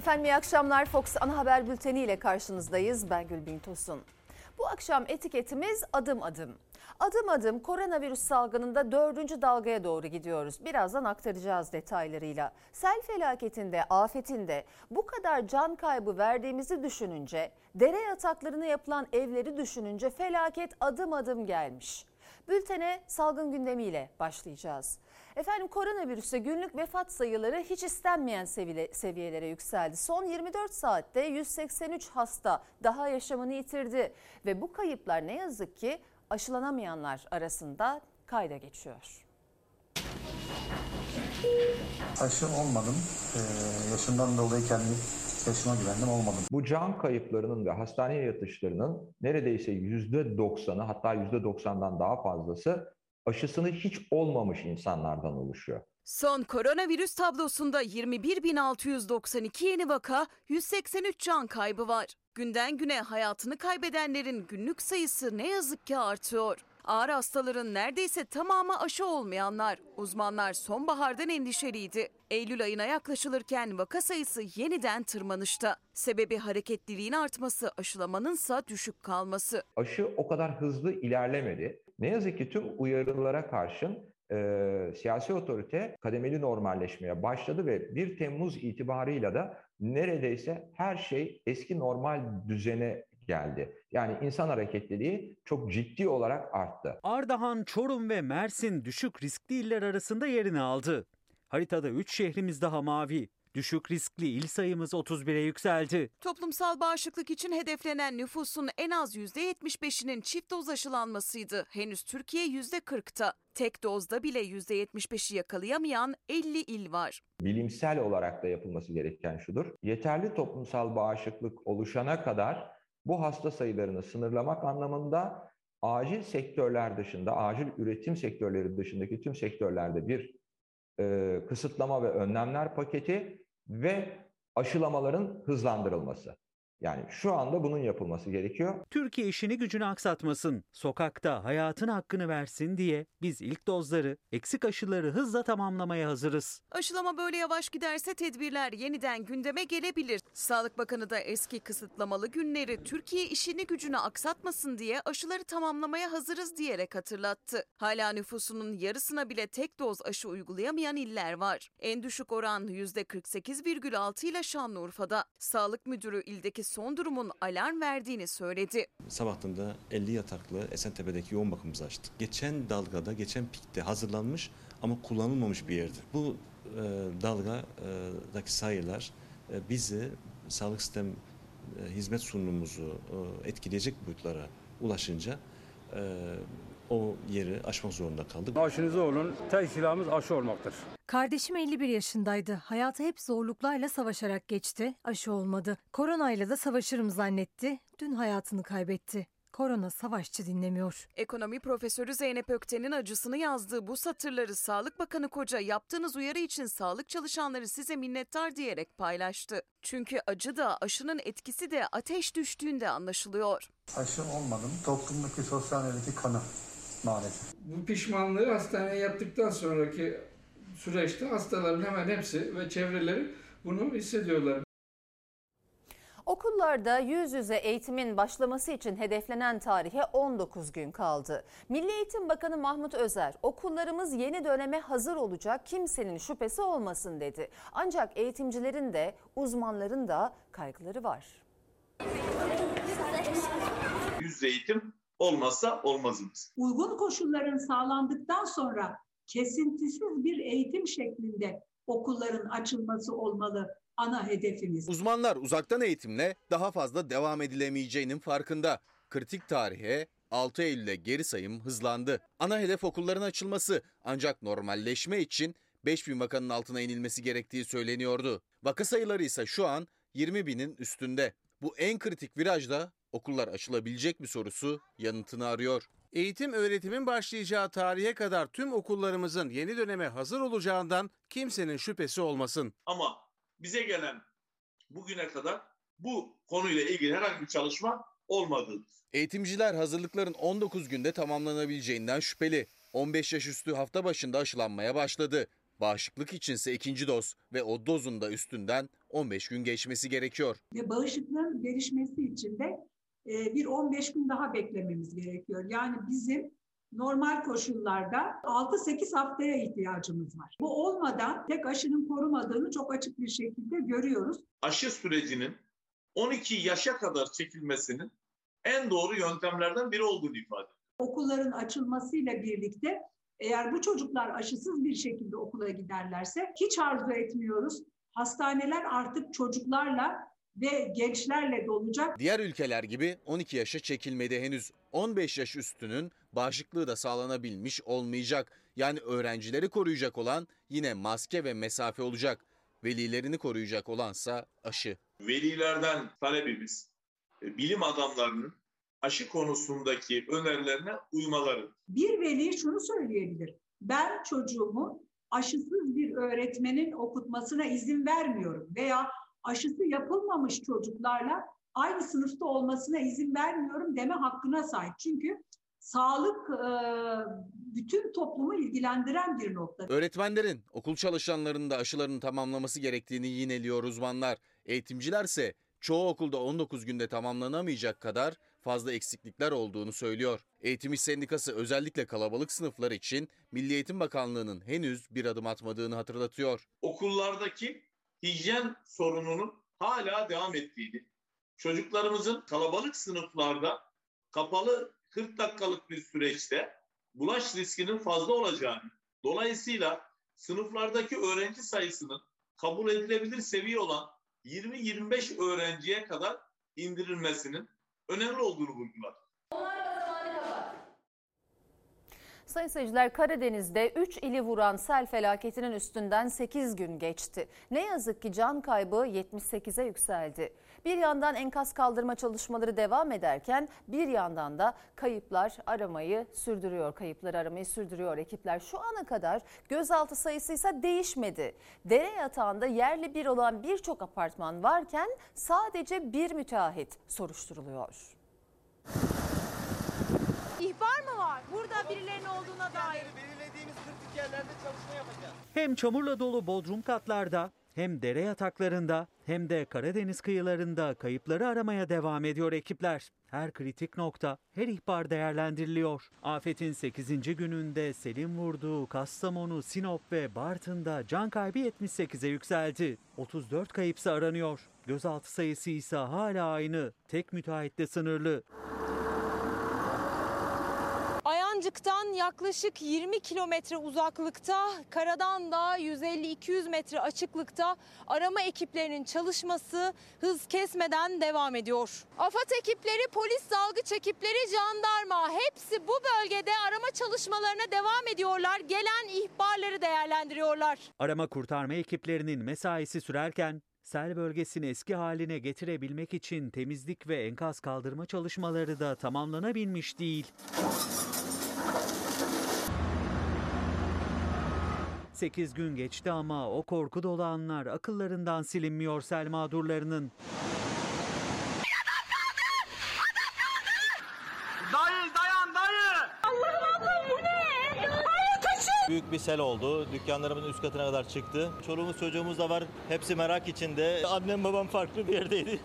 Efendim iyi akşamlar. Fox Ana Haber Bülteni ile karşınızdayız. Ben Gülbin Tosun. Bu akşam etiketimiz adım adım. Adım adım koronavirüs salgınında dördüncü dalgaya doğru gidiyoruz. Birazdan aktaracağız detaylarıyla. Sel felaketinde, afetinde bu kadar can kaybı verdiğimizi düşününce, dere yataklarına yapılan evleri düşününce felaket adım adım gelmiş. Bültene salgın gündemiyle başlayacağız. Efendim koronavirüse günlük vefat sayıları hiç istenmeyen seviyelere yükseldi. Son 24 saatte 183 hasta daha yaşamını yitirdi ve bu kayıplar ne yazık ki aşılanamayanlar arasında kayda geçiyor. Aşı olmadım. Ee, yaşımdan dolayı kendimi yaşıma güvendim olmadım. Bu can kayıplarının ve hastaneye yatışlarının neredeyse %90'ı hatta %90'dan daha fazlası aşısını hiç olmamış insanlardan oluşuyor. Son koronavirüs tablosunda 21.692 yeni vaka, 183 can kaybı var. Günden güne hayatını kaybedenlerin günlük sayısı ne yazık ki artıyor. Ağır hastaların neredeyse tamamı aşı olmayanlar. Uzmanlar sonbahardan endişeliydi. Eylül ayına yaklaşılırken vaka sayısı yeniden tırmanışta. Sebebi hareketliliğin artması, aşılamanınsa düşük kalması. Aşı o kadar hızlı ilerlemedi. Ne yazık ki tüm uyarılara karşın e, siyasi otorite kademeli normalleşmeye başladı ve 1 Temmuz itibarıyla da neredeyse her şey eski normal düzene geldi. Yani insan hareketliliği çok ciddi olarak arttı. Ardahan, Çorum ve Mersin düşük riskli iller arasında yerini aldı. Haritada 3 şehrimiz daha mavi. Düşük riskli il sayımız 31'e yükseldi. Toplumsal bağışıklık için hedeflenen nüfusun en az %75'inin çift doz aşılanmasıydı. Henüz Türkiye %40'ta. Tek dozda bile %75'i yakalayamayan 50 il var. Bilimsel olarak da yapılması gereken şudur. Yeterli toplumsal bağışıklık oluşana kadar bu hasta sayılarını sınırlamak anlamında acil sektörler dışında, acil üretim sektörleri dışındaki tüm sektörlerde bir e, kısıtlama ve önlemler paketi ve aşılamaların hızlandırılması. Yani şu anda bunun yapılması gerekiyor. Türkiye işini gücünü aksatmasın, sokakta hayatın hakkını versin diye biz ilk dozları, eksik aşıları hızla tamamlamaya hazırız. Aşılama böyle yavaş giderse tedbirler yeniden gündeme gelebilir. Sağlık Bakanı da eski kısıtlamalı günleri Türkiye işini gücünü aksatmasın diye aşıları tamamlamaya hazırız diyerek hatırlattı. Hala nüfusunun yarısına bile tek doz aşı uygulayamayan iller var. En düşük oran %48,6 ile Şanlıurfa'da. Sağlık Müdürü ildeki son durumun alarm verdiğini söyledi. Sabahtan da 50 yataklı Esentepe'deki yoğun bakımımızı açtık. Geçen dalgada, geçen pikte hazırlanmış ama kullanılmamış bir yerdi. Bu e, dalgadaki sayılar e, bizi sağlık sistem e, hizmet sunumumuzu e, etkileyecek boyutlara ulaşınca e, o yeri aşmak zorunda kaldık. Aşınızı olun. Tek silahımız aşı olmaktır. Kardeşim 51 yaşındaydı. Hayatı hep zorluklarla savaşarak geçti. Aşı olmadı. Koronayla da savaşırım zannetti. Dün hayatını kaybetti. Korona savaşçı dinlemiyor. Ekonomi profesörü Zeynep Ökten'in acısını yazdığı bu satırları Sağlık Bakanı Koca yaptığınız uyarı için sağlık çalışanları size minnettar diyerek paylaştı. Çünkü acı da aşının etkisi de ateş düştüğünde anlaşılıyor. Aşı olmadım. Toplumdaki sosyal kanı maalesef. Bu pişmanlığı hastaneye yattıktan sonraki süreçte hastaların hemen hepsi ve çevreleri bunu hissediyorlar. Okullarda yüz yüze eğitimin başlaması için hedeflenen tarihe 19 gün kaldı. Milli Eğitim Bakanı Mahmut Özer, okullarımız yeni döneme hazır olacak kimsenin şüphesi olmasın dedi. Ancak eğitimcilerin de uzmanların da kaygıları var. Yüz eğitim olmazsa olmazımız. Uygun koşulların sağlandıktan sonra kesintisiz bir eğitim şeklinde okulların açılması olmalı ana hedefimiz. Uzmanlar uzaktan eğitimle daha fazla devam edilemeyeceğinin farkında. Kritik tarihe 6 Eylül'e geri sayım hızlandı. Ana hedef okulların açılması ancak normalleşme için 5000 vakanın altına inilmesi gerektiği söyleniyordu. Vaka sayıları ise şu an 20 binin üstünde. Bu en kritik virajda okullar açılabilecek mi sorusu yanıtını arıyor. Eğitim öğretimin başlayacağı tarihe kadar tüm okullarımızın yeni döneme hazır olacağından kimsenin şüphesi olmasın. Ama bize gelen bugüne kadar bu konuyla ilgili herhangi bir çalışma olmadı. Eğitimciler hazırlıkların 19 günde tamamlanabileceğinden şüpheli. 15 yaş üstü hafta başında aşılanmaya başladı. Bağışıklık içinse ikinci doz ve o dozun da üstünden 15 gün geçmesi gerekiyor. Ve bağışıklığın gelişmesi için de e, bir 15 gün daha beklememiz gerekiyor. Yani bizim normal koşullarda 6-8 haftaya ihtiyacımız var. Bu olmadan tek aşının korumadığını çok açık bir şekilde görüyoruz. Aşı sürecinin 12 yaşa kadar çekilmesinin en doğru yöntemlerden biri olduğunu ifade ediyor. Okulların açılmasıyla birlikte eğer bu çocuklar aşısız bir şekilde okula giderlerse hiç arzu etmiyoruz. Hastaneler artık çocuklarla ve gençlerle dolacak. Diğer ülkeler gibi 12 yaşa çekilmedi henüz. 15 yaş üstünün bağışıklığı da sağlanabilmiş olmayacak. Yani öğrencileri koruyacak olan yine maske ve mesafe olacak. Velilerini koruyacak olansa aşı. Velilerden talebimiz e, bilim adamlarının aşı konusundaki önerilerine uymaları. Bir veli şunu söyleyebilir. Ben çocuğumu aşısız bir öğretmenin okutmasına izin vermiyorum veya aşısı yapılmamış çocuklarla aynı sınıfta olmasına izin vermiyorum deme hakkına sahip. Çünkü sağlık e, bütün toplumu ilgilendiren bir nokta. Öğretmenlerin, okul çalışanlarının da aşılarını tamamlaması gerektiğini yineliyor uzmanlar. Eğitimcilerse çoğu okulda 19 günde tamamlanamayacak kadar fazla eksiklikler olduğunu söylüyor. Eğitim İş Sendikası özellikle kalabalık sınıflar için Milli Eğitim Bakanlığı'nın henüz bir adım atmadığını hatırlatıyor. Okullardaki hijyen sorununun hala devam ettiğini, çocuklarımızın kalabalık sınıflarda kapalı 40 dakikalık bir süreçte bulaş riskinin fazla olacağını, dolayısıyla sınıflardaki öğrenci sayısının kabul edilebilir seviye olan 20-25 öğrenciye kadar indirilmesinin önemli olduğunu vurgular. Sayın seyirciler Karadeniz'de 3 ili vuran sel felaketinin üstünden 8 gün geçti. Ne yazık ki can kaybı 78'e yükseldi. Bir yandan enkaz kaldırma çalışmaları devam ederken bir yandan da kayıplar aramayı sürdürüyor. Kayıpları aramayı sürdürüyor ekipler. Şu ana kadar gözaltı sayısı ise değişmedi. Dere yatağında yerli bir olan birçok apartman varken sadece bir müteahhit soruşturuluyor. Burada birilerinin olduğuna dair. Hem çamurla dolu bodrum katlarda hem dere yataklarında hem de Karadeniz kıyılarında kayıpları aramaya devam ediyor ekipler. Her kritik nokta, her ihbar değerlendiriliyor. Afetin 8. gününde selin vurduğu Kastamonu, Sinop ve Bartın'da can kaybı 78'e yükseldi. 34 kayıpsa aranıyor. Gözaltı sayısı ise hala aynı. Tek müteahhitle sınırlı. Ayancık'tan yaklaşık 20 kilometre uzaklıkta, karadan da 150-200 metre açıklıkta arama ekiplerinin çalışması hız kesmeden devam ediyor. AFAD ekipleri, polis dalgıç ekipleri, jandarma hepsi bu bölgede arama çalışmalarına devam ediyorlar. Gelen ihbarları değerlendiriyorlar. Arama kurtarma ekiplerinin mesaisi sürerken sel bölgesini eski haline getirebilmek için temizlik ve enkaz kaldırma çalışmaları da tamamlanabilmiş değil. 8 gün geçti ama o korku dolu anlar akıllarından silinmiyor sel mağdurlarının. Dayı dayan dayı. Allah'ım ablam bu ne? Dayı kaçın. Büyük bir sel oldu. Dükkanlarımızın üst katına kadar çıktı. Çoluğumuz çocuğumuz da var. Hepsi merak içinde. Annem babam farklı bir yerdeydi.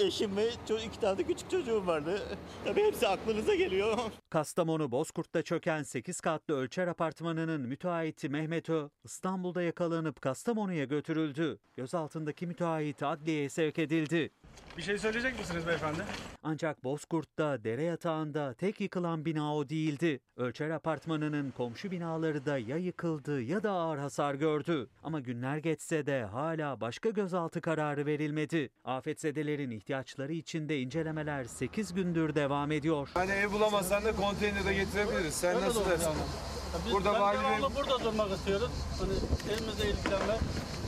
Eşim ve iki tane de küçük çocuğum vardı. Tabii hepsi aklınıza geliyor. Kastamonu Bozkurt'ta çöken 8 katlı ölçer apartmanının müteahhiti Mehmet Ö, İstanbul'da yakalanıp Kastamonu'ya götürüldü. Gözaltındaki müteahhit adliyeye sevk edildi. Bir şey söyleyecek misiniz beyefendi? Ancak Bozkurt'ta dere yatağında tek yıkılan bina o değildi. Ölçer apartmanının komşu binaları da ya yıkıldı ya da ağır hasar gördü. Ama günler geçse de hala başka gözaltı kararı verilmedi. Afetzedelerin ihtiyaçları için de incelemeler 8 gündür devam ediyor. Hani ev bulamazsan da konteynerde getirebiliriz. Sen Öyle nasıl dersin? yani. Ya Biz Burada ben devamlı burada durmak istiyoruz. Hani elimizde ilgilenmek.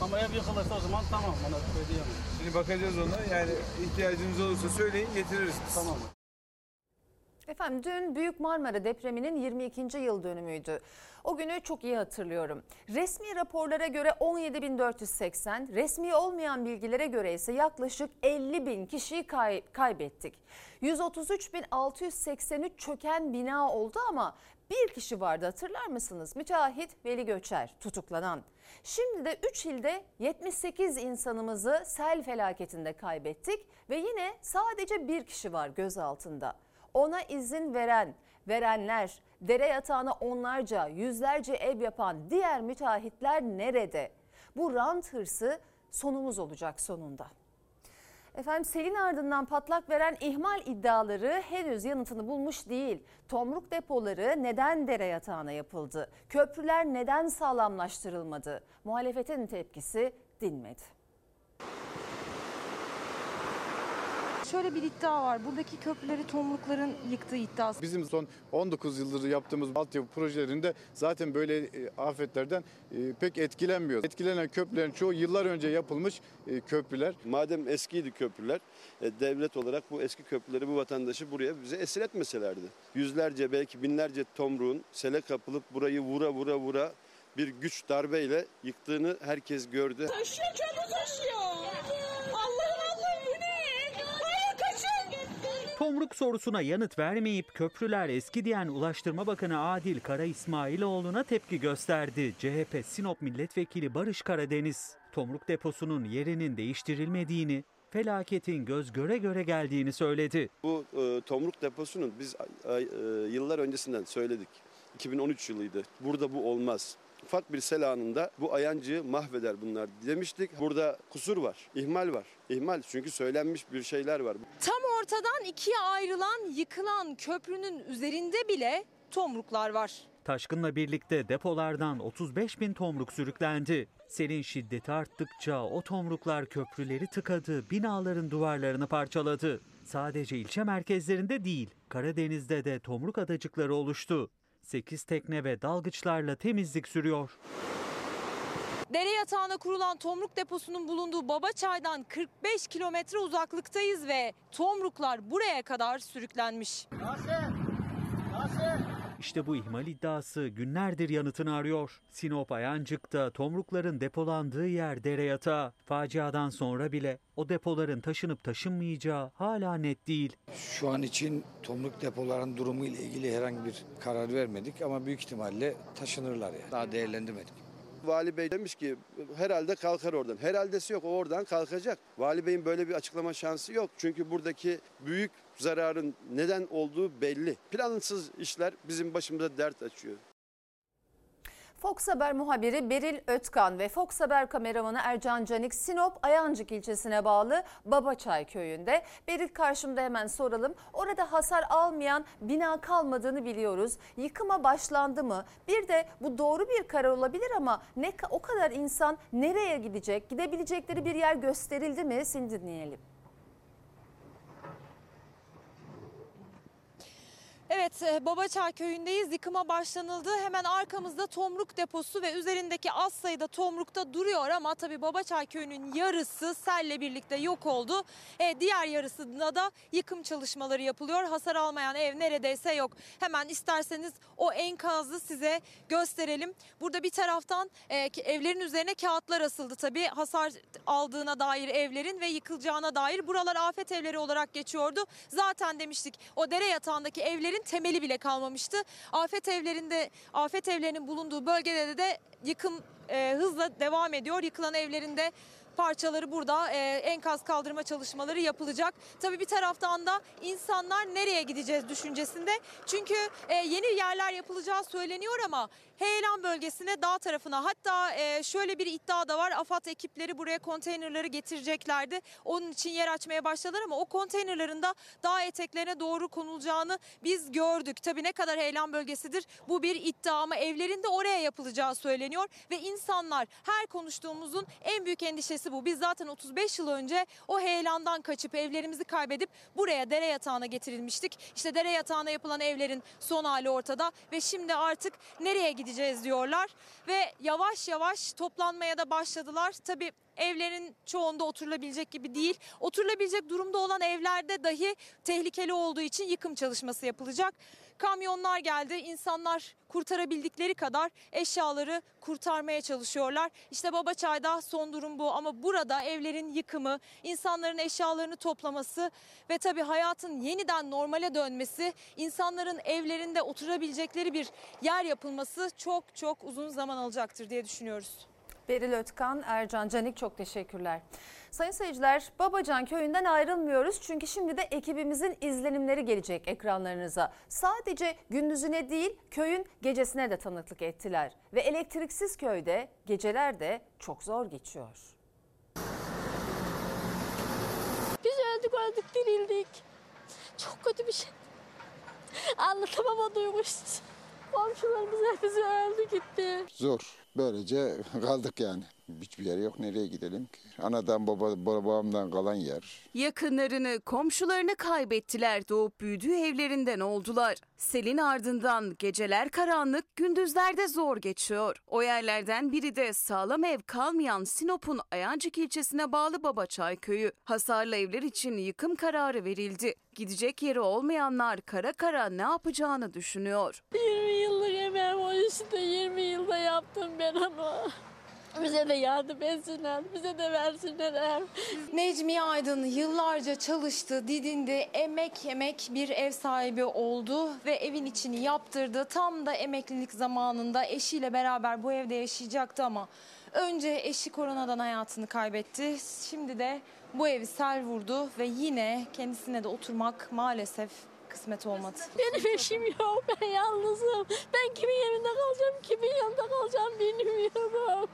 Ama ev yıkılırsa o zaman tamam ona ödeyemem. Şimdi bakacağız ona. Yani ihtiyacınız olursa söyleyin getiririz biz. Tamam. Efendim dün Büyük Marmara depreminin 22. yıl dönümüydü. O günü çok iyi hatırlıyorum. Resmi raporlara göre 17.480, resmi olmayan bilgilere göre ise yaklaşık 50 bin kişiyi kay- kaybettik. 133.683 çöken bina oldu ama bir kişi vardı hatırlar mısınız? Müteahhit Veli Göçer tutuklanan. Şimdi de 3 ilde 78 insanımızı sel felaketinde kaybettik ve yine sadece bir kişi var gözaltında. Ona izin veren, verenler, dere yatağına onlarca, yüzlerce ev yapan diğer müteahhitler nerede? Bu rant hırsı sonumuz olacak sonunda. Efendim selin ardından patlak veren ihmal iddiaları henüz yanıtını bulmuş değil. Tomruk depoları neden dere yatağına yapıldı? Köprüler neden sağlamlaştırılmadı? Muhalefetin tepkisi dinmedi. Şöyle bir iddia var. Buradaki köprüleri tomrukların yıktığı iddiası. Bizim son 19 yıldır yaptığımız altyapı projelerinde zaten böyle e, afetlerden e, pek etkilenmiyor. Etkilenen köprülerin çoğu yıllar önce yapılmış e, köprüler. Madem eskiydi köprüler, devlet olarak bu eski köprüleri bu vatandaşı buraya bize esir etmeselerdi. Yüzlerce belki binlerce tomruğun sele kapılıp burayı vura vura vura bir güç darbeyle yıktığını herkes gördü. Taşıyor çabuk taşıyor. Allah'ım Allah'ım bu ne? Hayır kaçın. Tomruk sorusuna yanıt vermeyip köprüler eski diyen Ulaştırma Bakanı Adil Kara İsmailoğlu'na tepki gösterdi. CHP Sinop Milletvekili Barış Karadeniz, Tomruk deposunun yerinin değiştirilmediğini, felaketin göz göre göre geldiğini söyledi. Bu e, tomruk deposunun biz e, e, yıllar öncesinden söyledik. 2013 yılıydı. Burada bu olmaz. Ufak bir sel anında bu ayancığı mahveder bunlar demiştik. Burada kusur var, ihmal var. İhmal çünkü söylenmiş bir şeyler var. Tam ortadan ikiye ayrılan, yıkılan köprünün üzerinde bile tomruklar var. Taşkınla birlikte depolardan 35 bin tomruk sürüklendi. Selin şiddeti arttıkça o tomruklar köprüleri tıkadı, binaların duvarlarını parçaladı. Sadece ilçe merkezlerinde değil, Karadeniz'de de tomruk adacıkları oluştu. 8 tekne ve dalgıçlarla temizlik sürüyor. Dere yatağına kurulan tomruk deposunun bulunduğu Babaçay'dan 45 kilometre uzaklıktayız ve tomruklar buraya kadar sürüklenmiş. İşte bu ihmal iddiası günlerdir yanıtını arıyor. Sinop Ayancık'ta tomrukların depolandığı yer dere yatağı. Faciadan sonra bile o depoların taşınıp taşınmayacağı hala net değil. Şu an için tomruk depoların durumu ile ilgili herhangi bir karar vermedik ama büyük ihtimalle taşınırlar yani. Daha değerlendirmedik. Vali Bey demiş ki herhalde kalkar oradan. Herhaldesi yok o oradan kalkacak. Vali Bey'in böyle bir açıklama şansı yok. Çünkü buradaki büyük zararın neden olduğu belli. Plansız işler bizim başımıza dert açıyor. Fox Haber muhabiri Beril Ötkan ve Fox Haber kameramanı Ercan Canik Sinop Ayancık ilçesine bağlı Babaçay köyünde. Beril karşımda hemen soralım. Orada hasar almayan bina kalmadığını biliyoruz. Yıkıma başlandı mı? Bir de bu doğru bir karar olabilir ama ne o kadar insan nereye gidecek? Gidebilecekleri bir yer gösterildi mi? Seni dinleyelim. Evet e, Babaçay köyündeyiz. Yıkıma başlanıldı. Hemen arkamızda tomruk deposu ve üzerindeki az sayıda tomrukta duruyor ama tabii Babaçay köyünün yarısı selle birlikte yok oldu. E, diğer yarısında da yıkım çalışmaları yapılıyor. Hasar almayan ev neredeyse yok. Hemen isterseniz o enkazı size gösterelim. Burada bir taraftan e, evlerin üzerine kağıtlar asıldı tabii. Hasar aldığına dair evlerin ve yıkılacağına dair. Buralar afet evleri olarak geçiyordu. Zaten demiştik o dere yatağındaki evlerin temeli bile kalmamıştı. Afet evlerinde afet evlerinin bulunduğu bölgede de yıkım e, hızla devam ediyor. Yıkılan evlerinde parçaları burada e, enkaz kaldırma çalışmaları yapılacak. Tabii bir taraftan da insanlar nereye gideceğiz düşüncesinde. Çünkü e, yeni yerler yapılacağı söyleniyor ama Heyelan bölgesine dağ tarafına hatta e, şöyle bir iddia da var. AFAD ekipleri buraya konteynerları getireceklerdi. Onun için yer açmaya başladılar ama o konteynerların da dağ eteklerine doğru konulacağını biz gördük. Tabii ne kadar heyelan bölgesidir bu bir iddia ama evlerin de oraya yapılacağı söyleniyor ve insanlar her konuştuğumuzun en büyük endişesi bu. Biz zaten 35 yıl önce o heyelandan kaçıp evlerimizi kaybedip buraya dere yatağına getirilmiştik. İşte dere yatağına yapılan evlerin son hali ortada ve şimdi artık nereye gideceğiz diyorlar ve yavaş yavaş toplanmaya da başladılar. Tabii evlerin çoğunda oturulabilecek gibi değil. Oturulabilecek durumda olan evlerde dahi tehlikeli olduğu için yıkım çalışması yapılacak. Kamyonlar geldi. İnsanlar kurtarabildikleri kadar eşyaları kurtarmaya çalışıyorlar. İşte Babaçay'da son durum bu ama burada evlerin yıkımı, insanların eşyalarını toplaması ve tabii hayatın yeniden normale dönmesi, insanların evlerinde oturabilecekleri bir yer yapılması çok çok uzun zaman alacaktır diye düşünüyoruz. Beril Ötkan, Ercan Canik çok teşekkürler. Sayın seyirciler, Babacan köyünden ayrılmıyoruz çünkü şimdi de ekibimizin izlenimleri gelecek ekranlarınıza. Sadece gündüzüne değil, köyün gecesine de tanıklık ettiler. Ve elektriksiz köyde geceler de çok zor geçiyor. Biz öldük öldük dirildik. Çok kötü bir şey. Anlatamam o duyguyu. Komşularımız hepsi öldü gitti. Zor. Böylece kaldık yani. Hiçbir yer yok. Nereye gidelim ki? Anadan baba, babamdan kalan yer. Yakınlarını, komşularını kaybettiler. Doğup büyüdüğü evlerinden oldular. Selin ardından geceler karanlık, gündüzlerde zor geçiyor. O yerlerden biri de sağlam ev kalmayan Sinop'un Ayancık ilçesine bağlı Babaçay köyü. Hasarlı evler için yıkım kararı verildi. Gidecek yeri olmayanlar kara kara ne yapacağını düşünüyor. 20 yıllık emeğim o işte 20 yılda yaptım ben onu. Bize de yardım etsinler, bize de versinler ev. Necmiye Aydın yıllarca çalıştı, didindi, emek emek bir ev sahibi oldu ve evin içini yaptırdı. Tam da emeklilik zamanında eşiyle beraber bu evde yaşayacaktı ama önce eşi koronadan hayatını kaybetti. Şimdi de bu evi sel vurdu ve yine kendisine de oturmak maalesef kısmet olmadı. Benim eşim yok, ben yalnızım. Ben kimin evinde kalacağım, kimin yanında kalacağım bilmiyorum.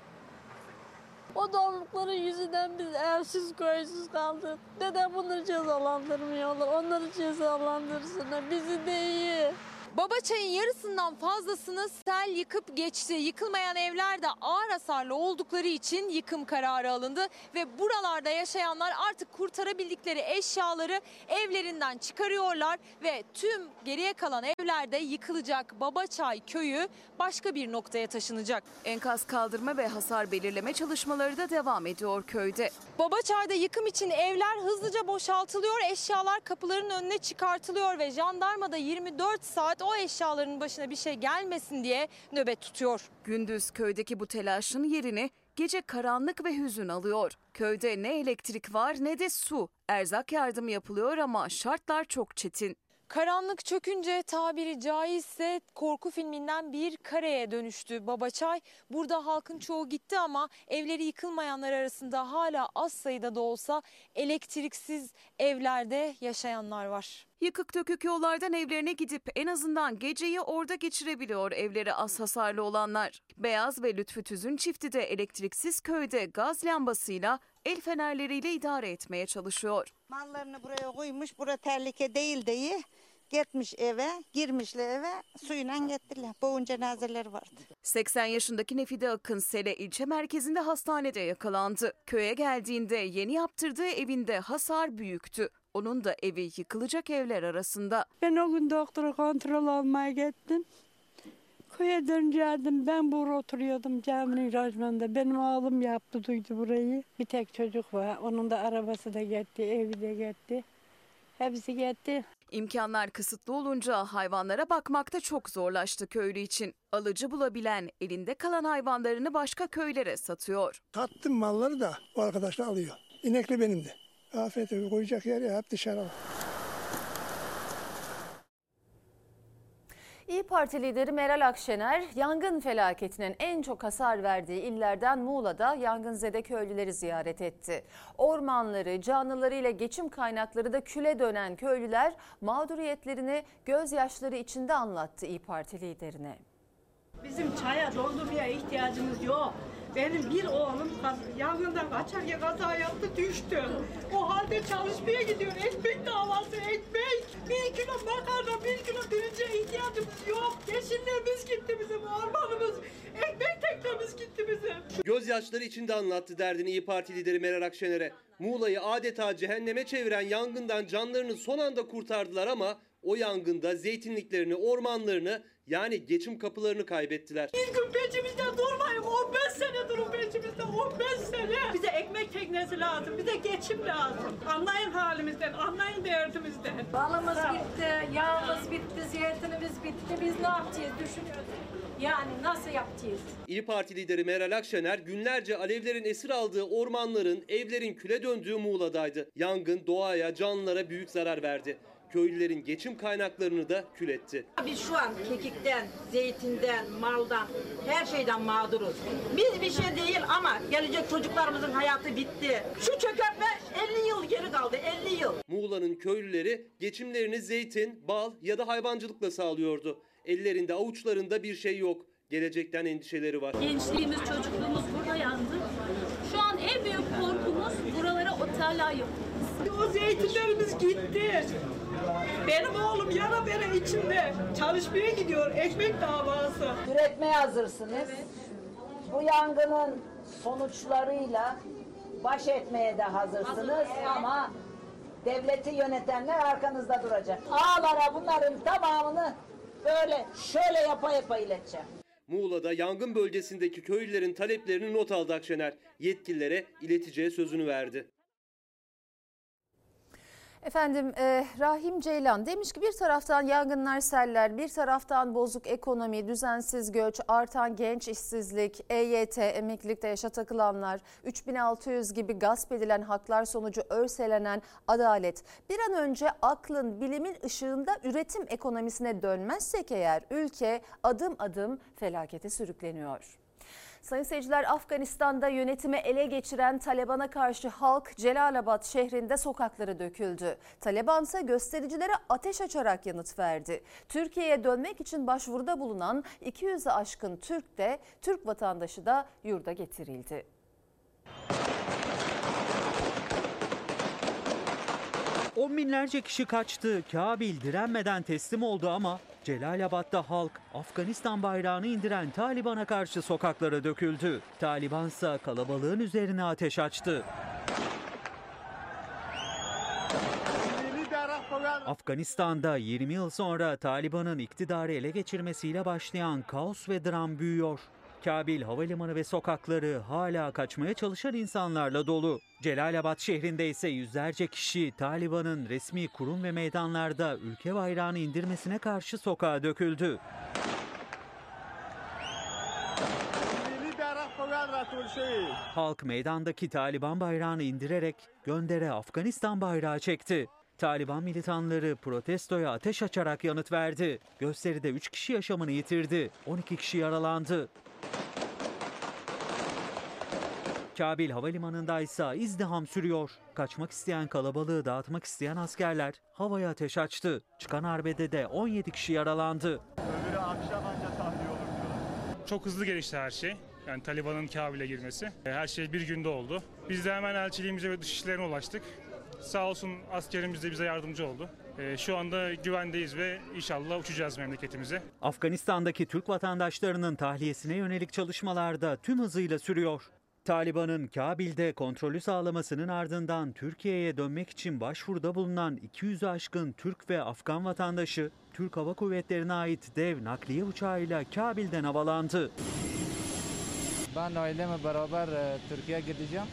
O doğumlukların yüzünden biz evsiz köysüz kaldık. Neden bunları cezalandırmıyorlar? Onları cezalandırsınlar. Bizi de iyi. Babaçay'ın yarısından fazlasını sel yıkıp geçti. Yıkılmayan evler de ağır hasarlı oldukları için yıkım kararı alındı ve buralarda yaşayanlar artık kurtarabildikleri eşyaları evlerinden çıkarıyorlar ve tüm geriye kalan evlerde yıkılacak Babaçay köyü başka bir noktaya taşınacak. Enkaz kaldırma ve hasar belirleme çalışmaları da devam ediyor köyde. Babaçay'da yıkım için evler hızlıca boşaltılıyor, eşyalar kapıların önüne çıkartılıyor ve jandarma da 24 saat o eşyaların başına bir şey gelmesin diye nöbet tutuyor. Gündüz köydeki bu telaşın yerini gece karanlık ve hüzün alıyor. Köyde ne elektrik var ne de su. Erzak yardımı yapılıyor ama şartlar çok çetin. Karanlık çökünce tabiri caizse korku filminden bir kareye dönüştü Babaçay. Burada halkın çoğu gitti ama evleri yıkılmayanlar arasında hala az sayıda da olsa elektriksiz evlerde yaşayanlar var. Yıkık dökük yollardan evlerine gidip en azından geceyi orada geçirebiliyor evleri az hasarlı olanlar. Beyaz ve Lütfü Tüzün çifti de elektriksiz köyde gaz lambasıyla el fenerleriyle idare etmeye çalışıyor. Mallarını buraya koymuş, bura tehlike değil diye gitmiş eve, girmişler eve, suyla gittiler. Boğun cenazeleri vardı. 80 yaşındaki Nefide Akın Sele ilçe merkezinde hastanede yakalandı. Köye geldiğinde yeni yaptırdığı evinde hasar büyüktü. Onun da evi yıkılacak evler arasında. Ben o gün doktora kontrol almaya gittim. Köye döneceğim. Ben burada oturuyordum caminin rajmanında. Benim oğlum yaptı duydu burayı. Bir tek çocuk var. Onun da arabası da gitti, evi de gitti. Hepsi gitti. İmkanlar kısıtlı olunca hayvanlara bakmakta çok zorlaştı köylü için. Alıcı bulabilen elinde kalan hayvanlarını başka köylere satıyor. Sattım malları da o arkadaşlar alıyor. İnekli benim de. Afiyet olsun koyacak yer ya hep dışarı. İyi Parti lideri Meral Akşener, yangın felaketinin en çok hasar verdiği illerden Muğla'da yangınzede köylüleri ziyaret etti. Ormanları, canlılarıyla geçim kaynakları da küle dönen köylüler mağduriyetlerini gözyaşları içinde anlattı İyi Parti liderine. Bizim çaya doldurmaya ihtiyacımız yok. Benim bir oğlum yangından kaçarken kaza yaptı düştü. O halde çalışmaya gidiyor. Ekmek davası ekmek. Bir kilo makarna, bir kilo pirince ihtiyacımız yok. Yeşillerimiz gitti bizim, ormanımız. Ekmek teknemiz gitti bizim. Gözyaşları içinde anlattı derdini İyi Parti lideri Meral Akşener'e. Muğla'yı adeta cehenneme çeviren yangından canlarını son anda kurtardılar ama o yangında zeytinliklerini, ormanlarını yani geçim kapılarını kaybettiler. Bir gün peşimizde durmayın. 15 sene durun peşimizde. 15 sene. Bize ekmek teknesi lazım. Bize geçim lazım. Anlayın halimizden. Anlayın derdimizden. Balımız bitti, yağımız bitti, zeytinimiz bitti. Biz ne yapacağız düşünüyoruz. Yani nasıl yapacağız? İyi Parti lideri Meral Akşener günlerce alevlerin esir aldığı ormanların, evlerin küle döndüğü Muğla'daydı. Yangın doğaya, canlılara büyük zarar verdi. Köylülerin geçim kaynaklarını da kül etti. Biz şu an kekikten, zeytinden, maldan, her şeyden mağduruz. Biz bir şey değil ama gelecek çocuklarımızın hayatı bitti. Şu çökertme 50 yıl geri kaldı, 50 yıl. Muğla'nın köylüleri geçimlerini zeytin, bal ya da hayvancılıkla sağlıyordu. Ellerinde avuçlarında bir şey yok. Gelecekten endişeleri var. Gençliğimiz, çocukluğumuz burada yandı. Şu an en büyük korkumuz buralara oteller yapılması. O zeytinlerimiz gitti. Benim oğlum yara bere içinde. Çalışmaya gidiyor. Ekmek davası. Üretmeye hazırsınız. Bu yangının sonuçlarıyla baş etmeye de hazırsınız ama devleti yönetenler arkanızda duracak. Ağlara bunların tamamını böyle şöyle yapa yapa ileteceğim. Muğla'da yangın bölgesindeki köylülerin taleplerini not aldı Akşener. Yetkililere ileteceği sözünü verdi. Efendim e, Rahim Ceylan demiş ki bir taraftan yangınlar, seller, bir taraftan bozuk ekonomi, düzensiz göç, artan genç işsizlik, EYT, emeklilikte yaşa takılanlar, 3600 gibi gasp edilen haklar sonucu örselenen adalet. Bir an önce aklın, bilimin ışığında üretim ekonomisine dönmezsek eğer ülke adım adım felakete sürükleniyor. Sayın seyirciler Afganistan'da yönetimi ele geçiren Taliban'a karşı halk Celalabad şehrinde sokaklara döküldü. Taliban ise göstericilere ateş açarak yanıt verdi. Türkiye'ye dönmek için başvuruda bulunan 200'e aşkın Türk de Türk vatandaşı da yurda getirildi. On binlerce kişi kaçtı. Kabil direnmeden teslim oldu ama Celalabad'da halk Afganistan bayrağını indiren Taliban'a karşı sokaklara döküldü. Taliban ise kalabalığın üzerine ateş açtı. Afganistan'da 20 yıl sonra Taliban'ın iktidarı ele geçirmesiyle başlayan kaos ve dram büyüyor. Kabil havalimanı ve sokakları hala kaçmaya çalışan insanlarla dolu. Celalabad şehrinde ise yüzlerce kişi Taliban'ın resmi kurum ve meydanlarda ülke bayrağını indirmesine karşı sokağa döküldü. Halk meydandaki Taliban bayrağını indirerek göndere Afganistan bayrağı çekti. Taliban militanları protestoya ateş açarak yanıt verdi. Gösteride 3 kişi yaşamını yitirdi. 12 kişi yaralandı. Kabil Havalimanı'nda ise izdiham sürüyor. Kaçmak isteyen kalabalığı dağıtmak isteyen askerler havaya ateş açtı. Çıkan arbede de 17 kişi yaralandı. Öbürü akşam ancak tahliye olur diyorlar. Çok hızlı gelişti her şey. Yani Taliban'ın Kabil'e girmesi. Her şey bir günde oldu. Biz de hemen elçiliğimize ve dışişlerine ulaştık. Sağ olsun askerimiz de bize yardımcı oldu. Ee, Şu anda güvendeyiz ve inşallah uçacağız memleketimize. Afganistan'daki Türk vatandaşlarının tahliyesine yönelik çalışmalar da tüm hızıyla sürüyor. Taliban'ın Kabil'de kontrolü sağlamasının ardından Türkiye'ye dönmek için başvuruda bulunan 200'ü aşkın Türk ve Afgan vatandaşı Türk Hava Kuvvetleri'ne ait dev nakliye uçağıyla Kabil'den havalandı. Ben ailemle beraber e, Türkiye'ye gideceğim.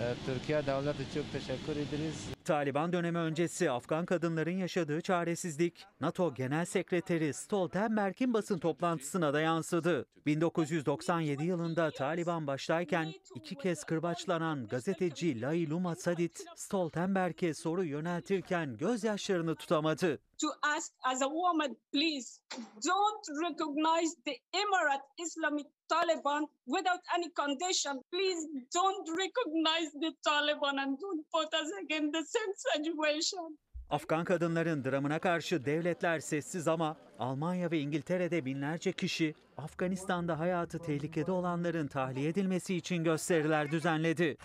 E, Türkiye devleti çok teşekkür ederiz. Taliban dönemi öncesi Afgan kadınların yaşadığı çaresizlik NATO Genel Sekreteri Stoltenberg'in basın toplantısına da yansıdı. 1997 yılında Taliban başlarken iki kez kırbaçlanan gazeteci Lailuma Sadit Stoltenberg'e soru yöneltirken gözyaşlarını tutamadı. to ask as a woman, please don't recognize the Emirate Islamic Taliban without any condition. Please don't recognize the Taliban and don't put us again in the same situation. Afgan kadınların dramına karşı devletler sessiz ama Almanya ve İngiltere'de binlerce kişi Afganistan'da hayatı tehlikede olanların tahliye edilmesi için gösteriler düzenledi.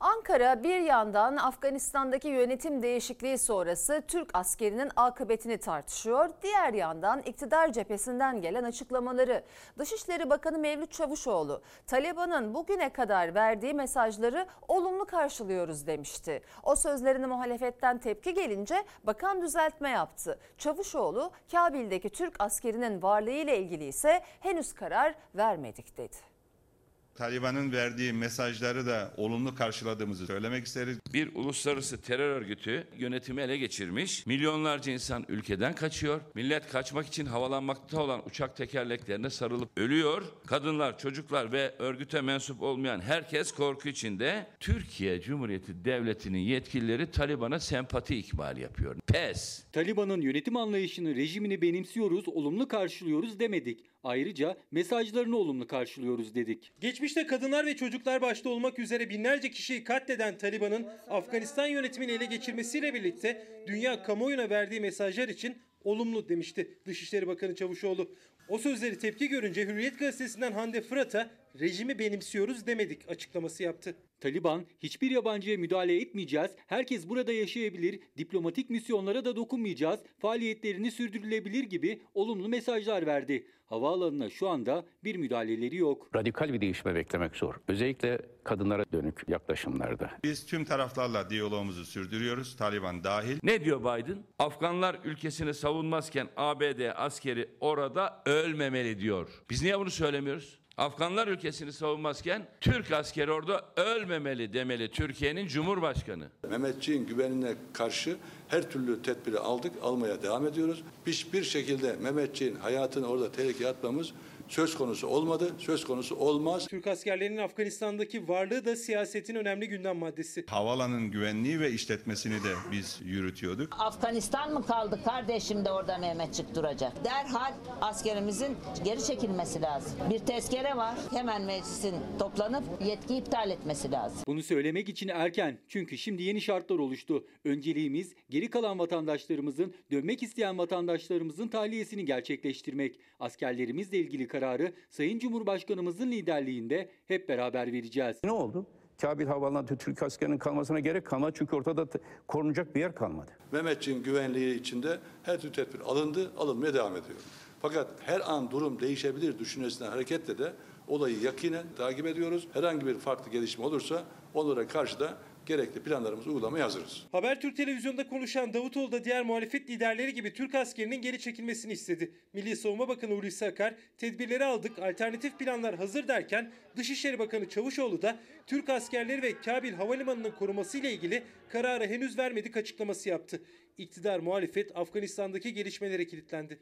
Ankara bir yandan Afganistan'daki yönetim değişikliği sonrası Türk askerinin akıbetini tartışıyor. Diğer yandan iktidar cephesinden gelen açıklamaları. Dışişleri Bakanı Mevlüt Çavuşoğlu, Taliban'ın bugüne kadar verdiği mesajları olumlu karşılıyoruz demişti. O sözlerine muhalefetten tepki gelince bakan düzeltme yaptı. Çavuşoğlu, Kabil'deki Türk askerinin varlığı ile ilgili ise henüz karar vermedik dedi. Taliban'ın verdiği mesajları da olumlu karşıladığımızı söylemek isteriz. Bir uluslararası terör örgütü yönetimi ele geçirmiş. Milyonlarca insan ülkeden kaçıyor. Millet kaçmak için havalanmakta olan uçak tekerleklerine sarılıp ölüyor. Kadınlar, çocuklar ve örgüte mensup olmayan herkes korku içinde. Türkiye Cumhuriyeti Devleti'nin yetkilileri Taliban'a sempati ikmali yapıyor. Pes. Taliban'ın yönetim anlayışını, rejimini benimsiyoruz, olumlu karşılıyoruz demedik. Ayrıca mesajlarını olumlu karşılıyoruz dedik. Geçmişte kadınlar ve çocuklar başta olmak üzere binlerce kişiyi katleden Taliban'ın Afganistan yönetimini ele geçirmesiyle birlikte dünya kamuoyuna verdiği mesajlar için olumlu demişti Dışişleri Bakanı Çavuşoğlu. O sözleri tepki görünce Hürriyet gazetesinden Hande Fırat'a rejimi benimsiyoruz demedik açıklaması yaptı. Taliban hiçbir yabancıya müdahale etmeyeceğiz, herkes burada yaşayabilir, diplomatik misyonlara da dokunmayacağız, faaliyetlerini sürdürülebilir gibi olumlu mesajlar verdi. Havaalanına şu anda bir müdahaleleri yok. Radikal bir değişme beklemek zor. Özellikle kadınlara dönük yaklaşımlarda. Biz tüm taraflarla diyalogumuzu sürdürüyoruz, Taliban dahil. Ne diyor Biden? Afganlar ülkesini savunmazken ABD askeri orada ölmemeli diyor. Biz niye bunu söylemiyoruz? Afganlar ülkesini savunmazken Türk askeri orada ölmemeli demeli Türkiye'nin Cumhurbaşkanı. Mehmetçiğin güvenine karşı her türlü tedbiri aldık, almaya devam ediyoruz. Hiçbir şekilde Mehmetçiğin hayatını orada tehlikeye atmamız söz konusu olmadı, söz konusu olmaz. Türk askerlerinin Afganistan'daki varlığı da siyasetin önemli gündem maddesi. Havalanın güvenliği ve işletmesini de biz yürütüyorduk. Afganistan mı kaldı kardeşim de orada Mehmetçik duracak. Derhal askerimizin geri çekilmesi lazım. Bir tezkere var. Hemen meclisin toplanıp yetki iptal etmesi lazım. Bunu söylemek için erken çünkü şimdi yeni şartlar oluştu. Önceliğimiz geri kalan vatandaşlarımızın, dönmek isteyen vatandaşlarımızın tahliyesini gerçekleştirmek. Askerlerimizle ilgili kararı Sayın Cumhurbaşkanımızın liderliğinde hep beraber vereceğiz. Ne oldu? Kabil Havaalanı'nda Türk askerinin kalmasına gerek kalmadı çünkü ortada korunacak bir yer kalmadı. Mehmetçiğin güvenliği içinde her türlü tedbir alındı, alınmaya devam ediyor. Fakat her an durum değişebilir düşüncesinden hareketle de olayı yakinen takip ediyoruz. Herhangi bir farklı gelişme olursa onlara karşı da gerekli planlarımızı uygulamaya hazırız. Habertürk televizyonda konuşan Davutoğlu da diğer muhalefet liderleri gibi Türk askerinin geri çekilmesini istedi. Milli Savunma Bakanı Hulusi Akar tedbirleri aldık alternatif planlar hazır derken Dışişleri Bakanı Çavuşoğlu da Türk askerleri ve Kabil Havalimanı'nın koruması ile ilgili kararı henüz vermedik açıklaması yaptı. İktidar muhalefet Afganistan'daki gelişmelere kilitlendi.